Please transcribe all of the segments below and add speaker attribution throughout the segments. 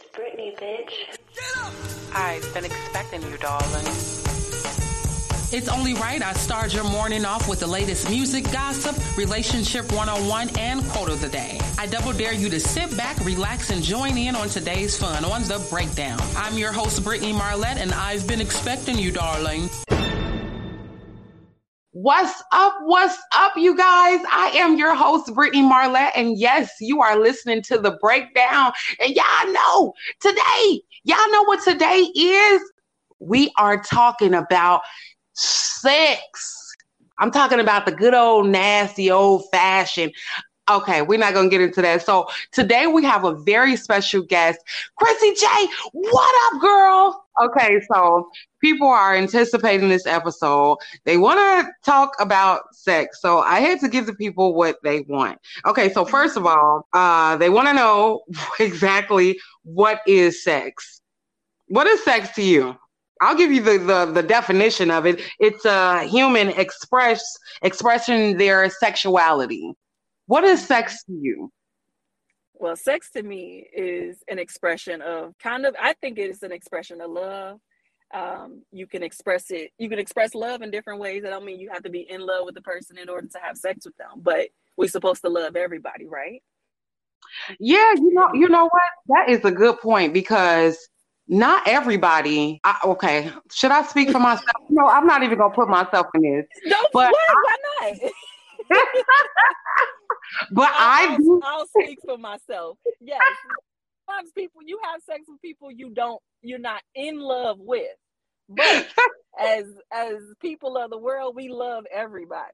Speaker 1: It's Britney, bitch. Get up!
Speaker 2: I've been expecting you, darling.
Speaker 3: It's only right I start your morning off with the latest music, gossip, relationship 101, and quote of the day. I double dare you to sit back, relax, and join in on today's fun on The Breakdown. I'm your host, Brittany Marlette, and I've been expecting you, darling.
Speaker 4: What's up? What's up, you guys? I am your host, Brittany Marlette, and yes, you are listening to the breakdown. And y'all know today, y'all know what today is? We are talking about sex. I'm talking about the good old nasty old fashioned. Okay, we're not gonna get into that. So today we have a very special guest, Chrissy Jay. What up, girl? Okay, so people are anticipating this episode. They want to talk about sex. So I had to give the people what they want. Okay, so first of all, uh, they want to know exactly what is sex. What is sex to you? I'll give you the, the, the definition of it. It's a human express expressing their sexuality. What is sex to you?
Speaker 5: Well, sex to me is an expression of kind of, I think it is an expression of love. Um, you can express it, you can express love in different ways. I don't mean you have to be in love with the person in order to have sex with them, but we're supposed to love everybody, right?
Speaker 4: Yeah, you know, you know what? That is a good point because not everybody. I, okay, should I speak for myself? No, I'm not even gonna put myself in this.
Speaker 5: No,
Speaker 4: but
Speaker 5: what? Why not?
Speaker 4: but
Speaker 5: I'll,
Speaker 4: I do.
Speaker 5: I'll speak for myself. Yes, sometimes people you have sex with people you don't, you're not in love with. But as as people of the world, we love everybody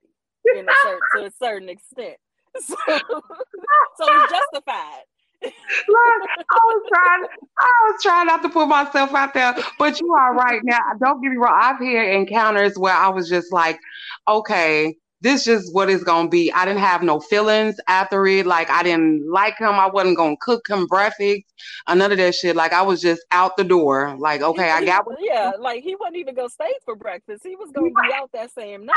Speaker 5: in a certain to a certain extent. So, so it's justified.
Speaker 4: Look, I was trying. I was trying not to put myself out there, but you are right now. Don't get me wrong. I've had encounters where I was just like, okay, this just what it's gonna be. I didn't have no feelings after it. Like I didn't like him. I wasn't gonna cook him breakfast. None of that shit. Like I was just out the door. Like okay, I got. What
Speaker 5: yeah, like he wasn't even gonna stay for breakfast. He was gonna be out that same night.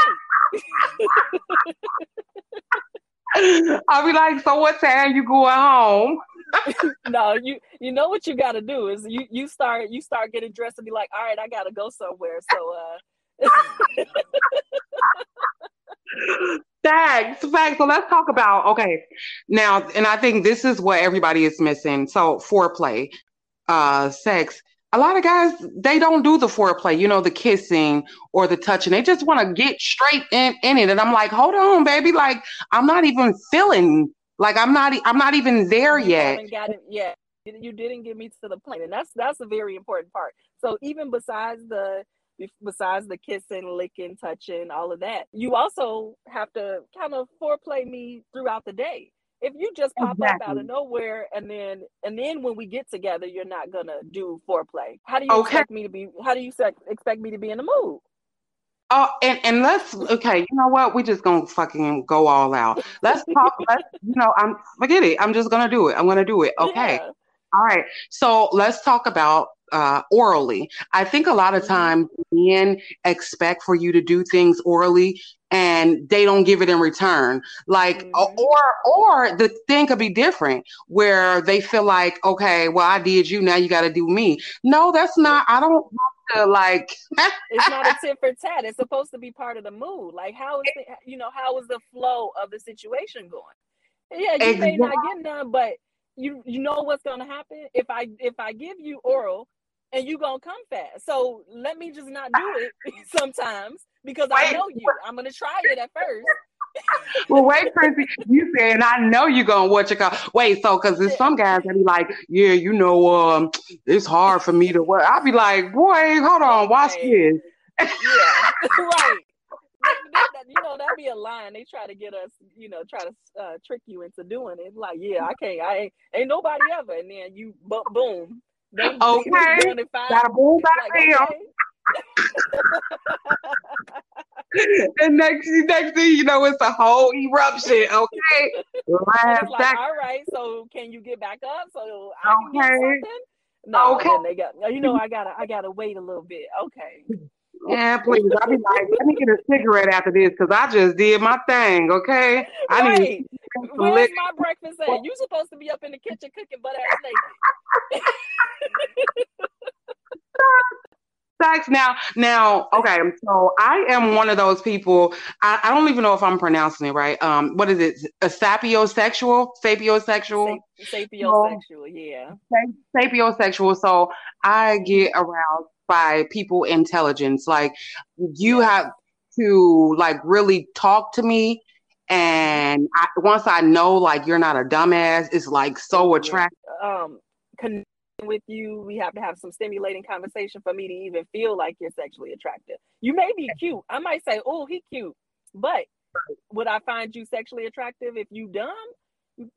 Speaker 4: I'll be like, so what time you going home?
Speaker 5: no, you you know what you got to do is you you start you start getting dressed and be like, all right, I got to go somewhere. So uh.
Speaker 4: Facts, facts. So let's talk about okay now, and I think this is what everybody is missing. So foreplay, uh, sex. A lot of guys they don't do the foreplay, you know, the kissing or the touching. They just want to get straight in, in it, and I'm like, hold on, baby, like I'm not even feeling like I'm not I'm not even there
Speaker 5: you
Speaker 4: yet.
Speaker 5: Haven't got it yet. You didn't get me to the point, and that's that's a very important part. So even besides the besides the kissing, licking, touching, all of that, you also have to kind of foreplay me throughout the day. If you just pop exactly. up out of nowhere and then and then when we get together, you're not gonna do foreplay. How do you okay. expect me to be? How do you expect me to be in the mood?
Speaker 4: Oh, and, and let's okay. You know what? We're just gonna fucking go all out. Let's talk. let's you know. I'm forget it. I'm just gonna do it. I'm gonna do it. Okay. Yeah. All right. So let's talk about uh, orally. I think a lot of mm-hmm. times men expect for you to do things orally and they don't give it in return. Like mm-hmm. or or the thing could be different where they feel like, okay, well I did you, now you gotta do me. No, that's not I don't want to like
Speaker 5: it's not a tit for tat. It's supposed to be part of the mood. Like how is the, you know, how is the flow of the situation going? Yeah, you exactly. may not get none, but you you know what's gonna happen if I if I give you oral and you gonna come fast. So let me just not do it sometimes because I know you. I'm gonna try it at first.
Speaker 4: well, wait, Chrissy. You said I know you're gonna watch you call. Wait, so because there's some guys that be like, yeah, you know, um, it's hard for me to what. I'll be like, boy, hold on, watch this.
Speaker 5: yeah, right. That, that, you know that'd be a line they try to get us you know try to uh, trick you into doing it like yeah i can't i ain't, ain't nobody ever and then you boom
Speaker 4: they, okay. Got a boom back like, and next, next thing you know, it's a whole eruption. Okay.
Speaker 5: Last like, all right. So can you get back up? So I okay. No. Okay. They got. You know, I gotta. I gotta wait a little bit. Okay.
Speaker 4: Yeah, please. I'll be like, let me get a cigarette after this because I just did my thing, okay? I
Speaker 5: right. need Where's my breakfast at? You supposed to be up in the kitchen cooking butter. ass naked.
Speaker 4: Thanks. Now, now, okay. So I am one of those people. I, I, don't even know if I'm pronouncing it right. Um, what is it? A sapiosexual, sapiosexual,
Speaker 5: sapiosexual. So, yeah.
Speaker 4: Sapiosexual. So I get aroused by people intelligence. Like you have to like really talk to me and I, once I know like you're not a dumbass, it's like so attractive.
Speaker 5: Um, connecting with you, we have to have some stimulating conversation for me to even feel like you're sexually attractive. You may be cute. I might say, "Oh, he cute," but would I find you sexually attractive if you dumb?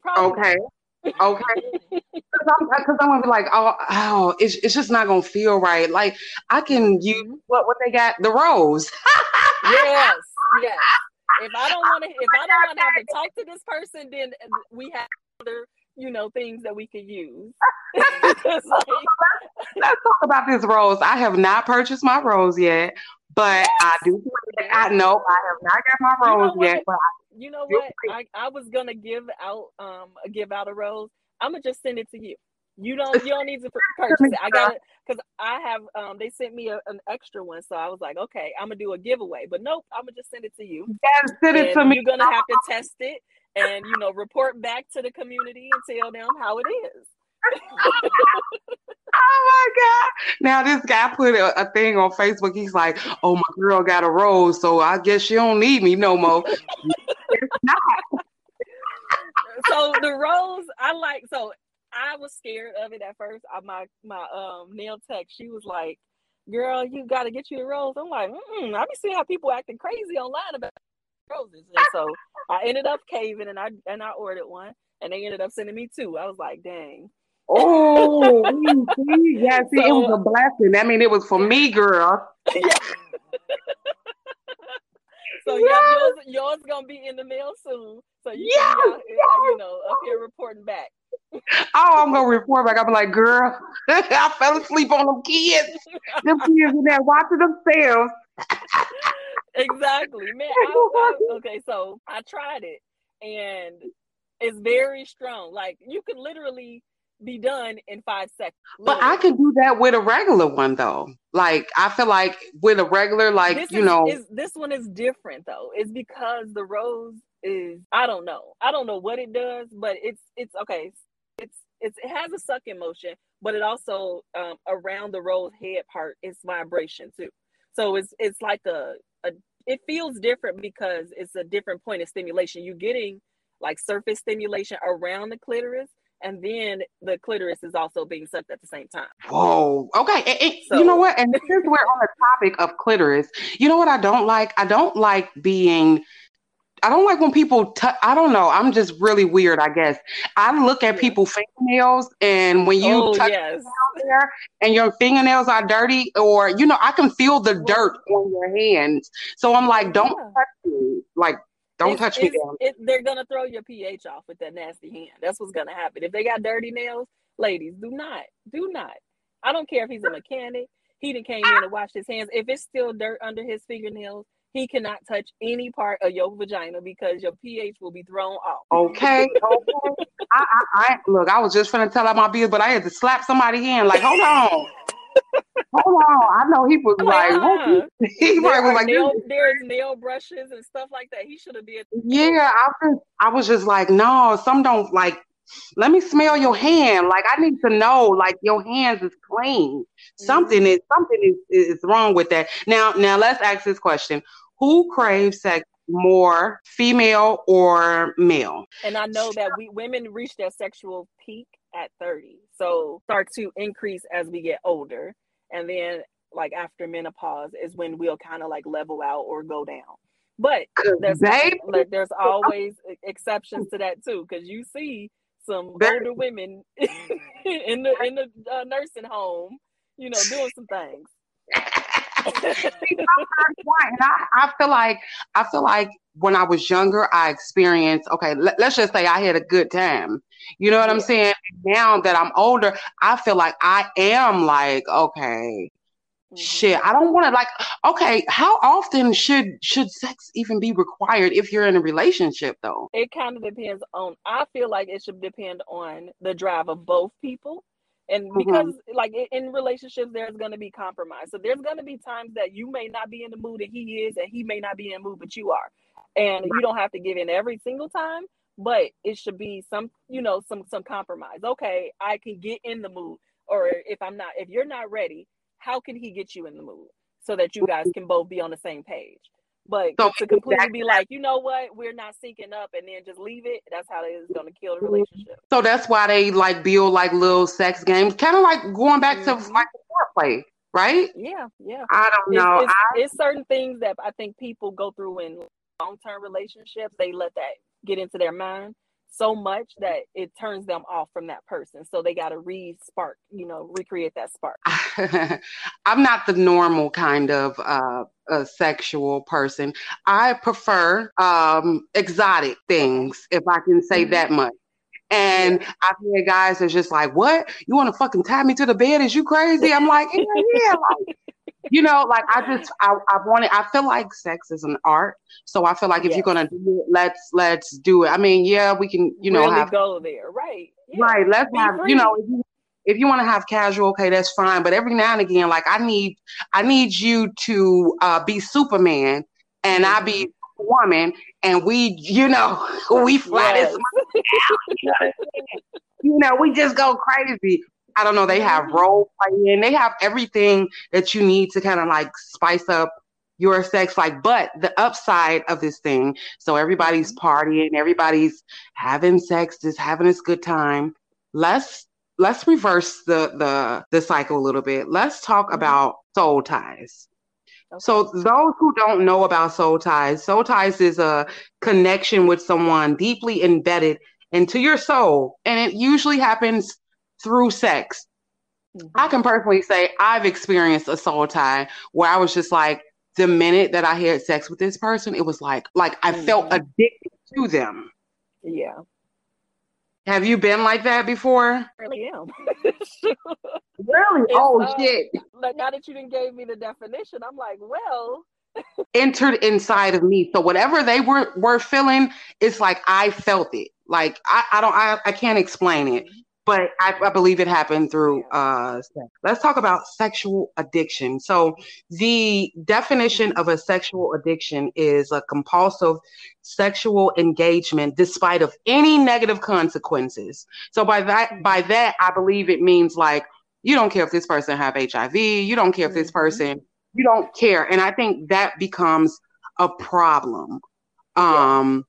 Speaker 4: Probably okay. Okay because I'm, I'm gonna be like oh, oh it's, it's just not gonna feel right like i can use mm-hmm. what what they got the rose
Speaker 5: yes yes if I don't want to, if I don't want to have to talk to this person, then we have other, you know, things that we could use. like, let's,
Speaker 4: let's talk about this rose. I have not purchased my rose yet, but I do. I know I have not got my rose you know yet, but I,
Speaker 5: you know what? I, I was gonna give out um give out a rose. I'm gonna just send it to you. You don't you don't need to purchase it. I got it because I have um they sent me a, an extra one, so I was like, okay, I'm gonna do a giveaway. But nope, I'm gonna just send it to you.
Speaker 4: Yes, send it to me.
Speaker 5: You're gonna have to test it and you know report back to the community and tell them how it is.
Speaker 4: Oh my god! Now this guy put a, a, thing on Facebook. He's like, "Oh, my girl got a rose, so I guess she don't need me no more."
Speaker 5: so the rose, I like. So I was scared of it at first. I, my my um nail tech, she was like, "Girl, you got to get you a rose." I'm like, mm, I be seeing how people acting crazy online about roses, and so I ended up caving and I and I ordered one, and they ended up sending me two. I was like, dang.
Speaker 4: Oh, see, yeah, see, so, it was a blessing. I mean, it was for me, girl.
Speaker 5: Yeah. so yeah, yours, yours gonna be in the mail soon. So you yes, can out, uh, yes. you know, up here reporting back
Speaker 4: oh, I'm gonna report back. I'm like, girl, I fell asleep on them kids. Them kids in there watching themselves.
Speaker 5: exactly, man. I, I, okay, so I tried it, and it's very strong. Like you could literally be done in five seconds.
Speaker 4: Literally. But I can do that with a regular one though. Like I feel like with a regular, like
Speaker 5: this
Speaker 4: you
Speaker 5: is,
Speaker 4: know,
Speaker 5: is, this one is different though. It's because the rose is I don't know. I don't know what it does, but it's it's okay it's, it's it has a sucking motion, but it also um, around the rose head part is vibration too. So it's it's like a, a it feels different because it's a different point of stimulation. You're getting like surface stimulation around the clitoris, and then the clitoris is also being sucked at the same time.
Speaker 4: Whoa. Okay. So, you know what? And since we're on the topic of clitoris, you know what I don't like? I don't like being I don't like when people touch. I don't know. I'm just really weird, I guess. I look at people's fingernails, and when you oh, touch yes. there, and your fingernails are dirty, or you know, I can feel the dirt on your hands. So I'm like, don't yeah. touch me. Like, don't touch me.
Speaker 5: It, they're gonna throw your pH off with that nasty hand. That's what's gonna happen. If they got dirty nails, ladies, do not, do not. I don't care if he's a mechanic. He didn't came in and washed his hands. If it's still dirt under his fingernails, he cannot touch any part of your vagina because your pH will be thrown off.
Speaker 4: Okay, okay. I, I, I, look. I was just trying to tell out my business, but I had to slap somebody hand. Like, hold on. Hold on, I know he was like, uh-huh. he
Speaker 5: there was like, nail, there's nail brushes and stuff like that. He should have been.
Speaker 4: Yeah, I was, I was just like, no, some don't like. Let me smell your hand. Like I need to know, like your hands is clean. Mm-hmm. Something is something is, is wrong with that. Now, now let's ask this question: who craves sex more, female or male?
Speaker 5: And I know that we women reach their sexual peak at 30. So start to increase as we get older. And then like after menopause is when we'll kind of like level out or go down. But there's like, there's always exceptions to that too, because you see some older women in the in the uh, nursing home, you know, doing some things.
Speaker 4: and I, I feel like I feel like when I was younger, I experienced okay. Let, us just say I had a good time. You know what yeah. I'm saying? Now that I'm older, I feel like I am like okay. Mm-hmm. Shit, I don't want to like. Okay, how often should should sex even be required if you're in a relationship, though?
Speaker 5: It kind of depends on. I feel like it should depend on the drive of both people And because mm-hmm. like in relationships, there's gonna be compromise. So there's gonna be times that you may not be in the mood and he is, and he may not be in the mood, but you are. And you don't have to give in every single time, but it should be some, you know, some some compromise. Okay, I can get in the mood, or if I'm not, if you're not ready, how can he get you in the mood so that you guys can both be on the same page? But so to completely exactly. be like, you know what, we're not syncing up and then just leave it, that's how it is going to kill the relationship.
Speaker 4: So that's why they like build like little sex games, kind of like going back mm-hmm. to like foreplay, right?
Speaker 5: Yeah, yeah.
Speaker 4: I don't know.
Speaker 5: It's, it's,
Speaker 4: I,
Speaker 5: it's certain things that I think people go through in long term relationships. They let that get into their mind so much that it turns them off from that person. So they got to re-spark, you know, recreate that spark.
Speaker 4: I'm not the normal kind of uh, a sexual person. I prefer um, exotic things, if I can say mm-hmm. that much. And yeah. I've heard guys that's just like, "What? You want to fucking tie me to the bed? Is you crazy?" I'm like, "Yeah, yeah." Like, you know, like I just I, I want it. I feel like sex is an art, so I feel like if yes. you're gonna do it, let's let's do it. I mean, yeah, we can, you know,
Speaker 5: really
Speaker 4: have,
Speaker 5: go there, right?
Speaker 4: Yeah. Right. Let's Be have, free. you know, if you, if you want to have casual, okay, that's fine. But every now and again, like I need I need you to uh, be Superman, and mm-hmm. I be mm-hmm. woman, and we, you know, we fly yes. this. you know, we just go crazy. I don't know, they have role playing, they have everything that you need to kind of like spice up your sex like but the upside of this thing so everybody's mm-hmm. partying everybody's having sex just having this good time let's let's reverse the the the cycle a little bit let's talk mm-hmm. about soul ties okay. so those who don't know about soul ties soul ties is a connection with someone deeply embedded into your soul and it usually happens through sex. Mm-hmm. I can personally say I've experienced a soul tie where I was just like, the minute that I had sex with this person, it was like, like I mm-hmm. felt addicted to them.
Speaker 5: Yeah.
Speaker 4: Have you been like that before? I
Speaker 5: really am.
Speaker 4: really? It's, oh uh, shit!
Speaker 5: Like now that you didn't gave me the definition, I'm like, well,
Speaker 4: entered inside of me. So whatever they were were feeling, it's like I felt it. Like I, I don't I, I can't explain it. Mm-hmm but I, I, believe it happened through uh, sex. Let's talk about sexual addiction. So, the definition of a sexual addiction is a compulsive sexual engagement despite of any negative consequences. So, by that, by that, I believe it means like you don't care if this person have HIV, you don't care if this mm-hmm. person, you don't care, and I think that becomes a problem. Um,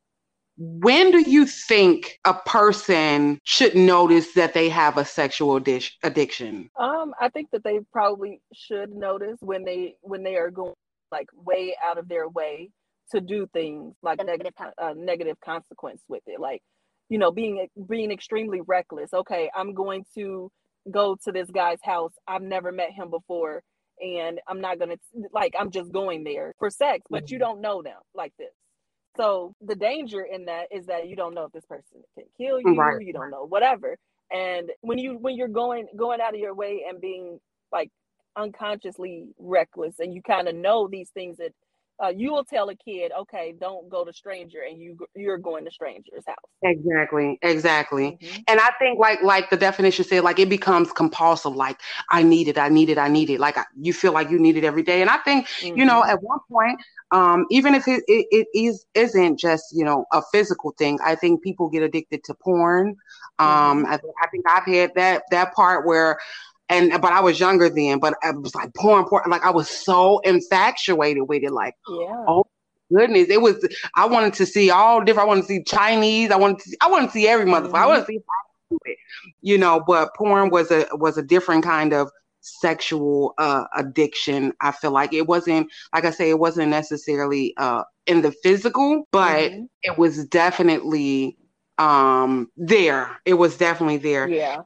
Speaker 4: when do you think a person should notice that they have a sexual dish addiction?
Speaker 5: Um, I think that they probably should notice when they when they are going like way out of their way to do things like a negative a negative consequence with it, like you know being being extremely reckless. Okay, I'm going to go to this guy's house. I've never met him before and I'm not gonna like I'm just going there for sex, but you mm-hmm. don't know them like this. So the danger in that is that you don't know if this person can kill you, right. you don't know whatever. And when you when you're going going out of your way and being like unconsciously reckless and you kind of know these things that uh, you will tell a kid, okay, don't go to stranger, and you you're going to stranger's house.
Speaker 4: Exactly, exactly. Mm-hmm. And I think like like the definition said, like it becomes compulsive. Like I need it, I need it, I need it. Like I, you feel like you need it every day. And I think mm-hmm. you know mm-hmm. at one point, um, even if it, it, it is isn't just you know a physical thing, I think people get addicted to porn. Um, mm-hmm. I, I think I've had that that part where and but I was younger then, but I was like porn, porn. Like I was so infatuated with it. Like,
Speaker 5: yeah.
Speaker 4: oh goodness, it was. I wanted to see all different. I wanted to see Chinese. I wanted to. See, I wanted to see every motherfucker. Mm-hmm. I wanted to see it, you know. But porn was a was a different kind of sexual uh, addiction. I feel like it wasn't like I say, it wasn't necessarily uh, in the physical, but mm-hmm. it was definitely um there. It was definitely there.
Speaker 5: Yeah.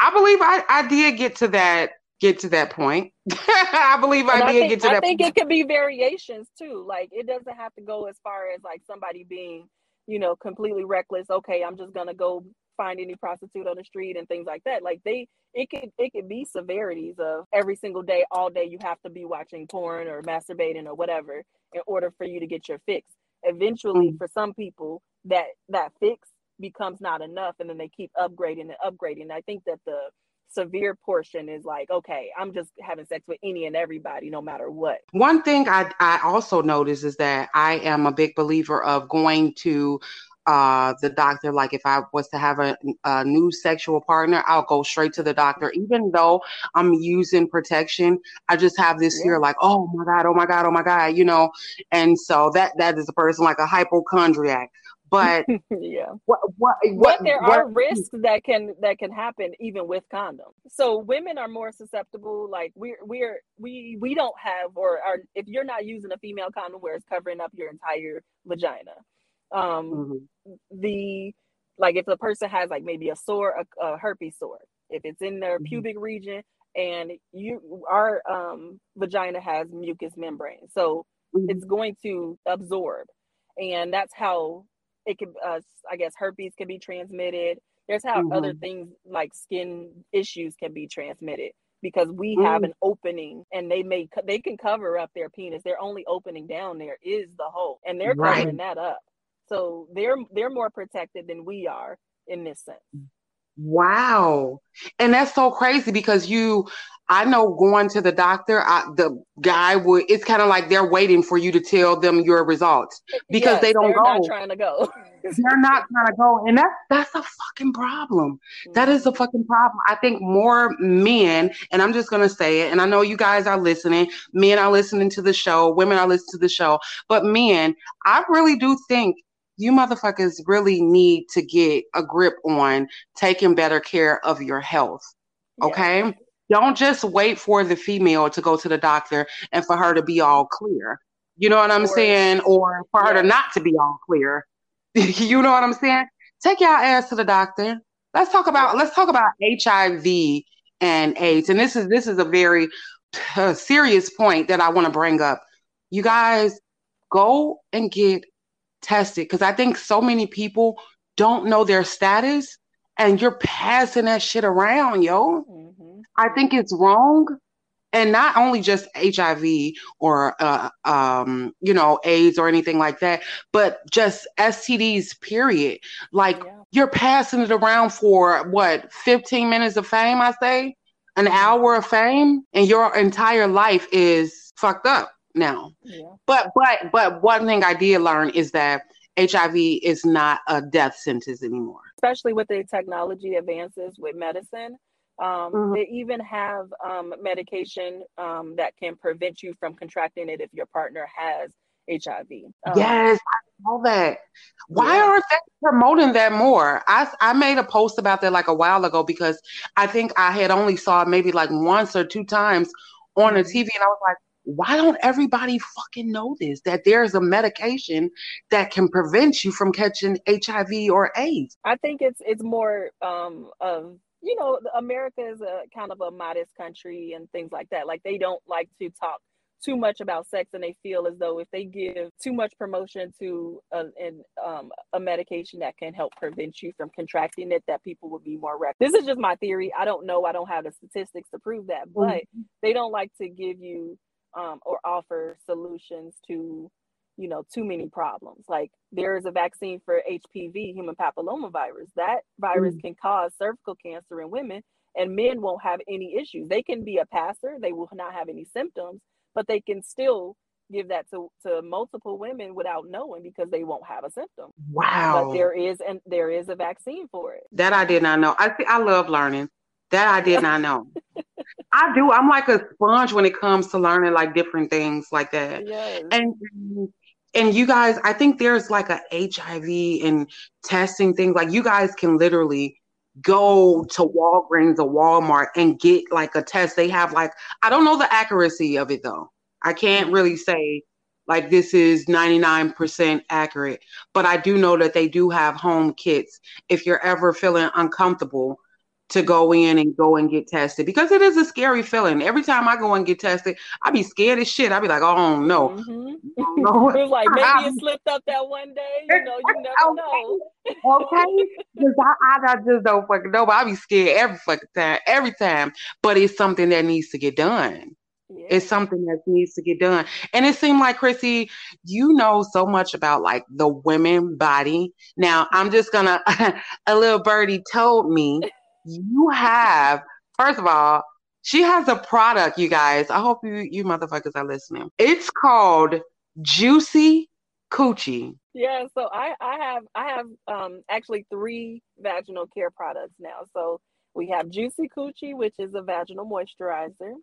Speaker 4: I believe I, I did get to that get to that point. I believe I did
Speaker 5: I think,
Speaker 4: get to that. I
Speaker 5: think
Speaker 4: point.
Speaker 5: it could be variations too. Like it doesn't have to go as far as like somebody being, you know, completely reckless. Okay, I'm just gonna go find any prostitute on the street and things like that. Like they, it could it could be severities of every single day, all day you have to be watching porn or masturbating or whatever in order for you to get your fix. Eventually, mm-hmm. for some people, that that fix becomes not enough and then they keep upgrading and upgrading. I think that the severe portion is like, okay, I'm just having sex with any and everybody, no matter what.
Speaker 4: One thing I, I also notice is that I am a big believer of going to uh, the doctor. Like if I was to have a, a, new sexual partner, I'll go straight to the doctor, even though I'm using protection. I just have this yeah. fear, like, oh my god, oh my god, oh my god, you know. And so that that is a person like a hypochondriac. But
Speaker 5: yeah,
Speaker 4: what what,
Speaker 5: what but there what, are risks that can that can happen even with condoms. So women are more susceptible. Like we're we're we we don't have or are if you're not using a female condom where it's covering up your entire vagina. Um, mm-hmm. the like if the person has like maybe a sore, a, a herpes sore, if it's in their mm-hmm. pubic region, and you our um, vagina has mucous membrane, so mm-hmm. it's going to absorb, and that's how it can uh, i guess herpes can be transmitted there's how mm-hmm. other things like skin issues can be transmitted because we mm. have an opening and they may they can cover up their penis their only opening down there is the hole and they're covering right. that up so they're they're more protected than we are in this sense
Speaker 4: wow and that's so crazy because you I know going to the doctor, I, the guy would. It's kind of like they're waiting for you to tell them your results because yes, they don't
Speaker 5: go. Not trying to go.
Speaker 4: they're not trying to go, and that's that's a fucking problem. Mm-hmm. That is a fucking problem. I think more men, and I'm just gonna say it, and I know you guys are listening. Men are listening to the show. Women are listening to the show, but men, I really do think you motherfuckers really need to get a grip on taking better care of your health. Okay. Yeah don't just wait for the female to go to the doctor and for her to be all clear. You know what I'm or, saying? Or for her to not to be all clear. you know what I'm saying? Take your ass to the doctor. Let's talk about let's talk about HIV and AIDS. And this is this is a very uh, serious point that I want to bring up. You guys go and get tested because I think so many people don't know their status and you're passing that shit around, yo. Mm-hmm. I think it's wrong. And not only just HIV or, uh, um, you know, AIDS or anything like that, but just STDs, period. Like yeah. you're passing it around for what, 15 minutes of fame, I say? An mm-hmm. hour of fame, and your entire life is fucked up now. Yeah. But, but, but one thing I did learn is that HIV is not a death sentence anymore.
Speaker 5: Especially with the technology advances with medicine. Um, mm-hmm. They even have um, medication um, that can prevent you from contracting it if your partner has HIV.
Speaker 4: Um, yes, I know that. Why yeah. aren't they promoting that more? I I made a post about that like a while ago because I think I had only saw it maybe like once or two times on the mm-hmm. TV, and I was like, why don't everybody fucking know this that there's a medication that can prevent you from catching HIV or AIDS?
Speaker 5: I think it's it's more um, of you know America is a kind of a modest country and things like that. Like they don't like to talk too much about sex and they feel as though if they give too much promotion to a, an, um, a medication that can help prevent you from contracting it that people would be more rec- this is just my theory i don't know i don't have the statistics to prove that but mm-hmm. they don't like to give you um, or offer solutions to you know too many problems. Like there is a vaccine for hpv human papillomavirus. That virus mm. can cause cervical cancer in women and men won't have any issues. They can be a passer. They will not have any symptoms but they can still give that to, to multiple women without knowing because they won't have a symptom.
Speaker 4: Wow.
Speaker 5: but there is and there is a vaccine for it.
Speaker 4: That i did not know. I i love learning. That I did not know. I do. I'm like a sponge when it comes to learning like different things like that.
Speaker 5: Yes.
Speaker 4: And and you guys, I think there's like a HIV and testing thing. Like you guys can literally go to Walgreens or Walmart and get like a test. They have like I don't know the accuracy of it though. I can't really say like this is 99% accurate, but I do know that they do have home kits if you're ever feeling uncomfortable to go in and go and get tested because it is a scary feeling. Every time I go and get tested, I be scared as shit. I be like, oh no, mm-hmm.
Speaker 5: no. it was like maybe it slipped up that one day. You know, you never
Speaker 4: okay. know. okay, because I, I, I, just don't fucking know. But I be scared every fucking time, every time. But it's something that needs to get done. Yeah. It's something that needs to get done. And it seemed like Chrissy, you know so much about like the women body. Now I'm just gonna a little birdie told me you have First of all, she has a product, you guys. I hope you you motherfuckers are listening. It's called Juicy Coochie.
Speaker 5: Yeah, so I I have I have um actually three vaginal care products now. So we have Juicy Coochie, which is a vaginal moisturizer.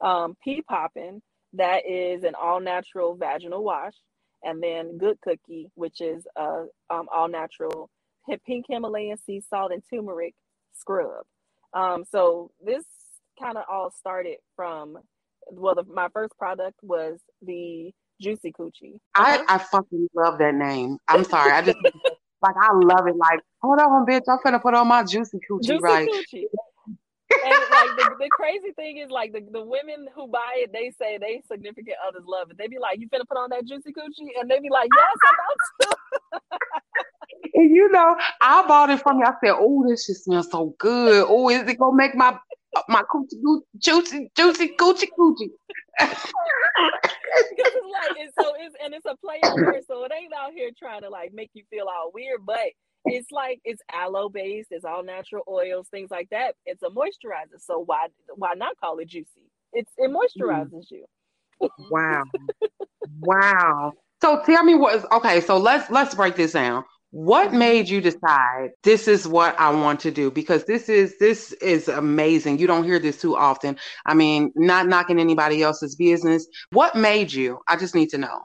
Speaker 5: Um, Pee Poppin', that is an all natural vaginal wash, and then Good Cookie, which is a um, all natural pink Himalayan sea salt and turmeric scrub. Um, so this kind of all started from well, the, my first product was the Juicy Coochie.
Speaker 4: I, I fucking love that name. I'm sorry. I just like I love it. Like, hold on, bitch. I'm gonna put on my Juicy Coochie,
Speaker 5: Juicy
Speaker 4: right?
Speaker 5: Coochie. and like the, the crazy thing is like the, the women who buy it, they say they significant others love it. They be like, You finna put on that juicy coochie? And they be like, Yes, I'm about to.
Speaker 4: And you know, I bought it from you. I said, "Oh, this shit smells so good. Oh, is it gonna make my my coochie goo- juicy, juicy coochie coochie?"
Speaker 5: because it's like it's so it's and it's a play on word, so it ain't out here trying to like make you feel all weird, but it's like it's aloe based, it's all natural oils, things like that. It's a moisturizer, so why why not call it juicy? It's it mm. moisturizes you.
Speaker 4: wow, wow. So tell me what is okay. So let's let's break this down. What made you decide this is what I want to do? Because this is this is amazing. You don't hear this too often. I mean, not knocking anybody else's business. What made you? I just need to know.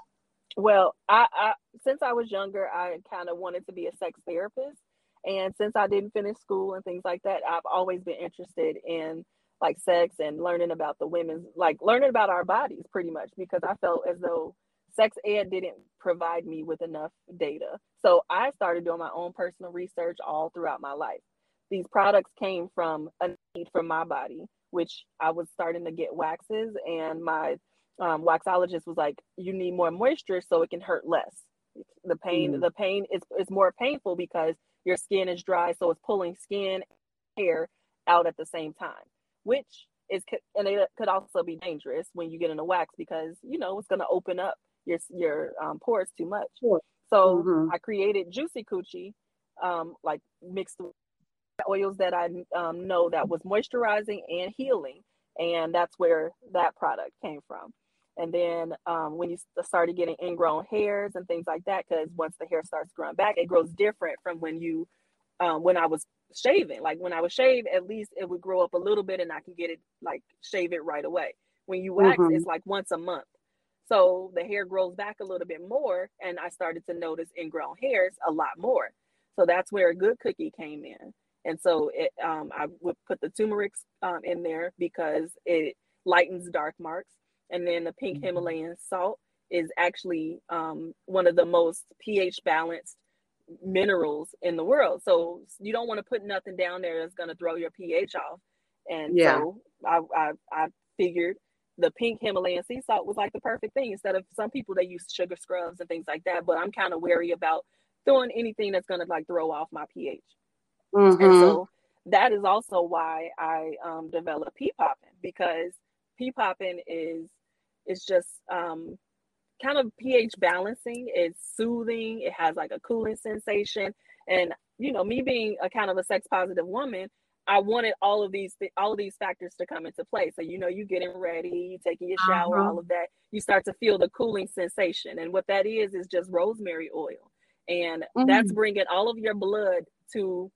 Speaker 5: Well, I, I since I was younger, I kind of wanted to be a sex therapist, and since I didn't finish school and things like that, I've always been interested in like sex and learning about the women's like learning about our bodies pretty much because I felt as though sex ed didn't provide me with enough data. So I started doing my own personal research all throughout my life. These products came from a need from my body, which I was starting to get waxes, and my um, waxologist was like, "You need more moisture so it can hurt less. The pain,
Speaker 4: Mhm.
Speaker 5: the pain is is more painful because your skin is dry, so it's pulling skin, hair out at the same time, which is and it could also be dangerous when you get in a wax because you know it's going to open up your your um, pores too much.
Speaker 4: Sure.
Speaker 5: So
Speaker 4: Mhm.
Speaker 5: I created Juicy Coochie, um, like mixed oils that I um, know that was moisturizing and healing, and that's where that product came from. And then um, when you started getting ingrown hairs and things like that, because once the hair starts growing back, it grows different from when you um, when I was shaving. Like when I was shaved, at least it would grow up a little bit, and I can get it like shave it right away. When you wax,
Speaker 4: Mhm.
Speaker 5: it's like once a month. So the hair grows back a little bit more, and I started to notice ingrown hairs a lot more. So that's where a good cookie came in. And so it, um, I would put the turmeric um, in there because it lightens dark marks. And then the pink
Speaker 4: Mhm.
Speaker 5: Himalayan salt is actually um, one of the most pH balanced minerals in the world. So you don't want to put nothing down there that's going to throw your pH off. And
Speaker 4: Yeah.
Speaker 5: so I, I, I figured the pink Himalayan sea salt was like the perfect thing. Instead of some people they use sugar scrubs and things like that, but I'm kind of wary about throwing anything that's going to like throw off my pH. And
Speaker 4: Mhm.
Speaker 5: so that is also why I um, developed Pee popping because Pee popping is is just um, kind of pH balancing. It's soothing. It has like a cooling sensation, and you know, me being a kind of a sex positive woman, I wanted all of these th- all of these factors to come into play. So you know, you getting ready, you taking your shower,
Speaker 4: Uh-huh.
Speaker 5: all of that. You start to feel the cooling sensation, and what that is is just rosemary oil, and that's
Speaker 4: Mm.
Speaker 5: bringing all of your blood to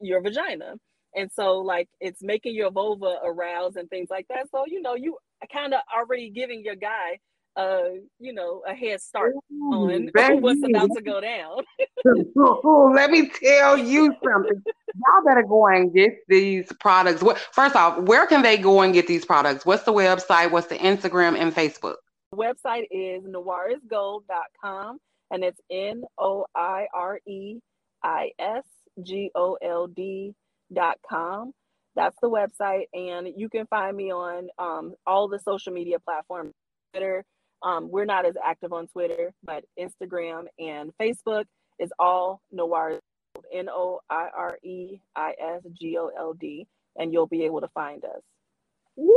Speaker 5: your vagina. And so, like, it's making your vulva arouse and things like that. So, you know, you kind of already giving your guy, uh, you know, a head start on
Speaker 4: Ooh, baby.
Speaker 5: what's about to go down.
Speaker 4: Let me tell you something. Y'all better go and get these products. First off, where can they go and get these products? What's the website? What's the Instagram and Facebook?
Speaker 5: The website is noireisgold.com and it's N O I R E I S G O L D dot com. That's the website, and you can find me on um, all the social media platforms. Twitter, um, we're not as active on Twitter, but Instagram and Facebook is all Noir N O I R E I S G O L D, and you'll be able to find us.
Speaker 4: Woo!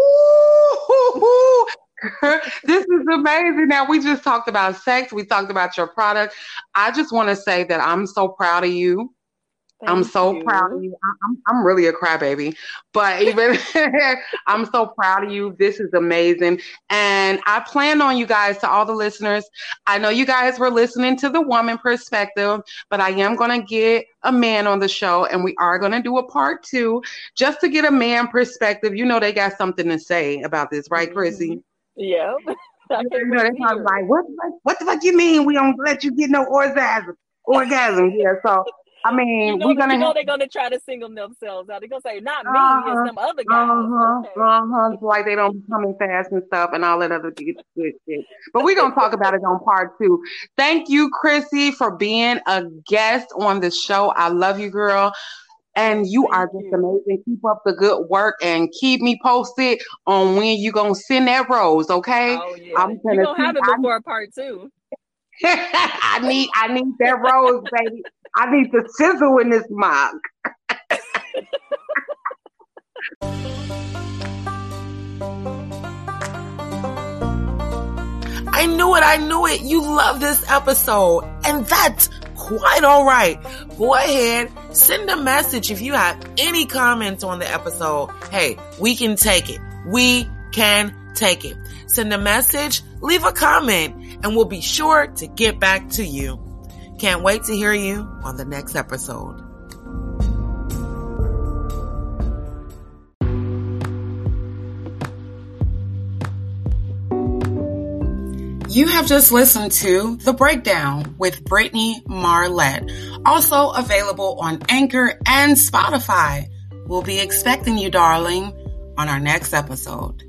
Speaker 4: this is amazing. Now we just talked about sex. We talked about your product. I just want to say that I'm so proud of you.
Speaker 5: Thank
Speaker 4: I'm so
Speaker 5: you.
Speaker 4: proud of you. I'm, I'm really a crybaby, but even I'm so proud of you. This is amazing. And I plan on you guys, to all the listeners, I know you guys were listening to the woman perspective, but I am going to get a man on the show and we are going to do a part two just to get a man perspective. You know, they got something to say about this, right, Chrissy? Mm-hmm.
Speaker 5: Yeah. I
Speaker 4: You know,
Speaker 5: wait
Speaker 4: they
Speaker 5: to
Speaker 4: probably
Speaker 5: hear
Speaker 4: like, what, fuck- what the fuck you mean we don't let you get no orgasm? Orgasm, yeah. So, I mean,
Speaker 5: You know,
Speaker 4: we're going
Speaker 5: you
Speaker 4: to
Speaker 5: know they're gonna try to single themselves out. They're gonna say, not me,
Speaker 4: Uh-huh.
Speaker 5: it's some other guy."
Speaker 4: Uh-huh,
Speaker 5: Okay.
Speaker 4: uh-huh. It's like they don't be coming fast and stuff and all that other good, shit. But we're gonna talk about it on part two. Thank you, Chrissy, for being a guest on the show. I love you, girl. And you
Speaker 5: Thank
Speaker 4: are just
Speaker 5: you.
Speaker 4: amazing. Keep up the good work and keep me posted on when you're gonna send that rose, okay?
Speaker 5: Oh yeah.
Speaker 4: I'm gonna
Speaker 5: gonna have it
Speaker 4: I-
Speaker 5: before part two.
Speaker 4: I need I need that rose, baby. I need the sizzle in this mug.
Speaker 1: I knew it. I knew it. You love this episode. And that's quite all right. Go ahead, send a message if you have any comments on the episode. Hey, we can take it. We can take it. Send a message, leave a comment, and we'll be sure to get back to you. Can't wait to hear you on the next episode. You have just listened to The Breakdown with Brittany Marlette, also available on Anchor and Spotify. We'll be expecting you, darling, on our next episode.